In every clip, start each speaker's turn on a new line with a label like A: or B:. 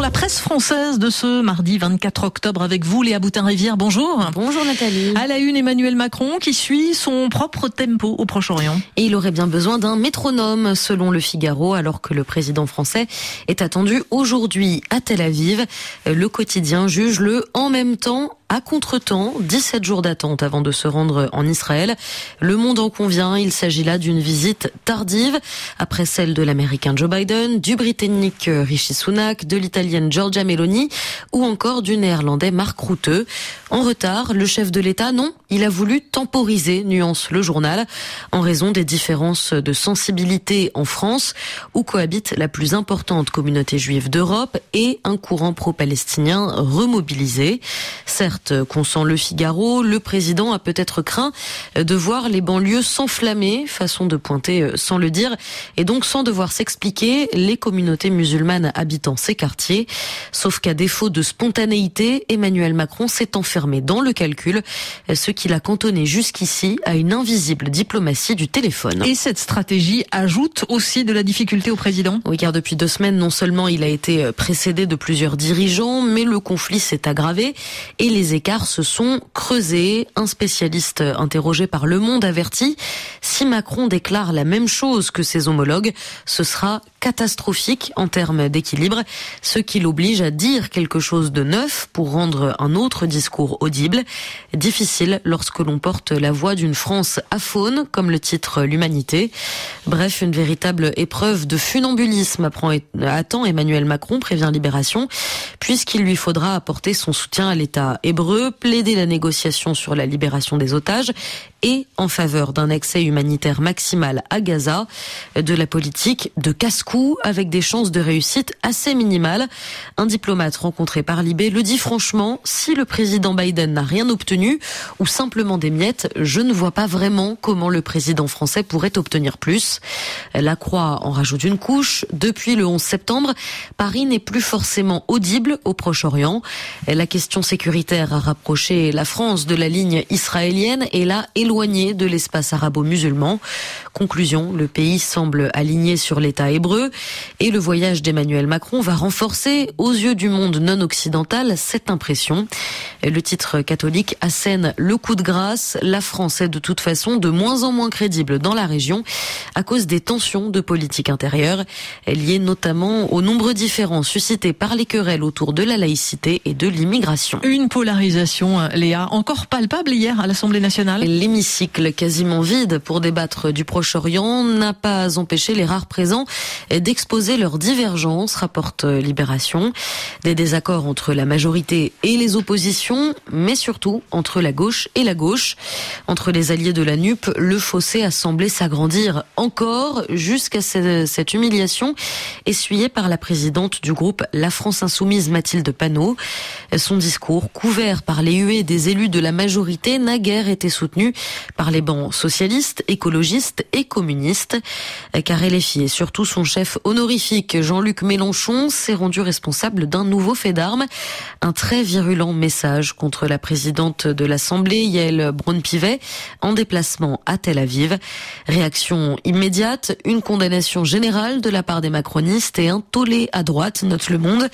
A: pour la presse française de ce mardi 24 octobre avec vous, Léa Boutin-Rivière. Bonjour.
B: Bonjour Nathalie.
A: À la une, Emmanuel Macron qui suit son propre tempo au Proche-Orient.
B: Et il aurait bien besoin d'un métronome, selon le Figaro, alors que le président français est attendu aujourd'hui à Tel Aviv. Le quotidien juge le en même temps à contretemps, 17 jours d'attente avant de se rendre en Israël. Le monde en convient, il s'agit là d'une visite tardive, après celle de l'américain Joe Biden, du britannique Rishi Sunak, de l'italienne Giorgia Meloni ou encore du néerlandais Mark Rutte. En retard, le chef de l'État, non, il a voulu temporiser, nuance le journal, en raison des différences de sensibilité en France, où cohabite la plus importante communauté juive d'Europe et un courant pro-palestinien remobilisé. Certes, qu'on sent le Figaro, le président a peut-être craint de voir les banlieues s'enflammer, façon de pointer sans le dire, et donc sans devoir s'expliquer les communautés musulmanes habitant ces quartiers. Sauf qu'à défaut de spontanéité, Emmanuel Macron s'est enfermé dans le calcul, ce qui l'a cantonné jusqu'ici à une invisible diplomatie du téléphone.
A: Et cette stratégie ajoute aussi de la difficulté au président
B: Oui, car depuis deux semaines, non seulement il a été précédé de plusieurs dirigeants, mais le conflit s'est aggravé et les écarts se sont creusés. Un spécialiste interrogé par Le Monde avertit, si Macron déclare la même chose que ses homologues, ce sera catastrophique en termes d'équilibre, ce qui l'oblige à dire quelque chose de neuf pour rendre un autre discours audible. Difficile lorsque l'on porte la voix d'une France aphone, comme le titre L'Humanité. Bref, une véritable épreuve de funambulisme attend Emmanuel Macron, prévient Libération, puisqu'il lui faudra apporter son soutien à l'État hébreu, plaider la négociation sur la libération des otages et en faveur d'un accès humanitaire maximal à Gaza, de la politique de casse-cou avec des chances de réussite assez minimales. Un diplomate rencontré par Libé le dit franchement, si le président Biden n'a rien obtenu ou simplement des miettes, je ne vois pas vraiment comment le président français pourrait obtenir plus. La Croix en rajoute une couche. Depuis le 11 septembre, Paris n'est plus forcément audible au Proche-Orient. La question sécuritaire a rapproché la France de la ligne israélienne et l'a éloigné de l'espace arabo-musulman. Conclusion, le pays semble aligné sur l'État hébreu et le voyage d'Emmanuel Macron va renforcer aux yeux du monde non occidental cette impression. Le titre catholique assène le coup de grâce. La France est de toute façon de moins en moins crédible dans la région à cause des tensions de politique intérieure liées notamment aux nombreux différends suscités par les querelles autour de la laïcité et de l'immigration.
A: Une polarisation, Léa, encore palpable hier à l'Assemblée nationale
B: l'hémicycle quasiment vide pour débattre du Proche-Orient n'a pas empêché les rares présents d'exposer leurs divergences, rapporte Libération. Des désaccords entre la majorité et les oppositions, mais surtout entre la gauche et la gauche. Entre les alliés de la NUP, le fossé a semblé s'agrandir encore jusqu'à cette humiliation essuyée par la présidente du groupe La France Insoumise, Mathilde Panot. Son discours, couvert par les huées des élus de la majorité, n'a guère été soutenu par les bancs socialistes, écologistes et communistes. Car LFI et surtout son chef honorifique, Jean-Luc Mélenchon, s'est rendu responsable d'un nouveau fait d'armes. Un très virulent message contre la présidente de l'Assemblée, Yael Braun-Pivet, en déplacement à Tel Aviv. Réaction immédiate, une condamnation générale de la part des macronistes et un tollé à droite, note le monde.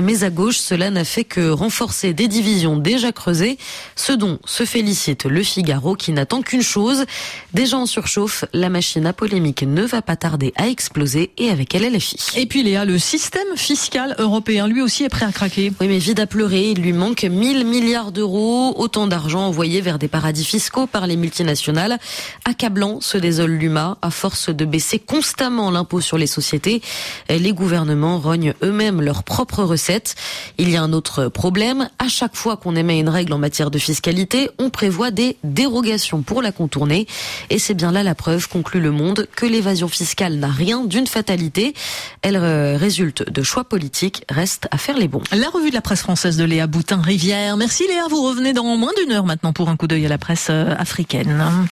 B: Mais à gauche, cela n'a fait que renforcer des divisions déjà creusées, ce dont se félicite le Figaro qui n'attend qu'une chose. Déjà en surchauffe, la machine à polémique ne va pas tarder à exploser et avec elle LFI.
A: Et puis Léa, le système fiscal européen, lui aussi est prêt à craquer.
B: Oui, mais vide à pleurer, il lui manque 1000 milliards d'euros, autant d'argent envoyé vers des paradis fiscaux par les multinationales. Accablant, se désole l'UMA, à force de baisser constamment l'impôt sur les sociétés, les gouvernements rognent eux-mêmes leurs propres recettes. Il y a un autre problème, à chaque fois qu'on émet une règle en matière de fiscalité, on prévoit des dérogations pour la contourner. Et c'est bien là la preuve, conclut Le Monde, que l'évasion fiscale n'a rien d'une fatalité. Elle euh, résulte de choix politiques, reste à faire les bons.
A: La revue de la presse française de Léa Boutin-Rivière. Merci Léa, vous revenez dans moins d'une heure maintenant pour un coup d'œil à la presse euh, africaine.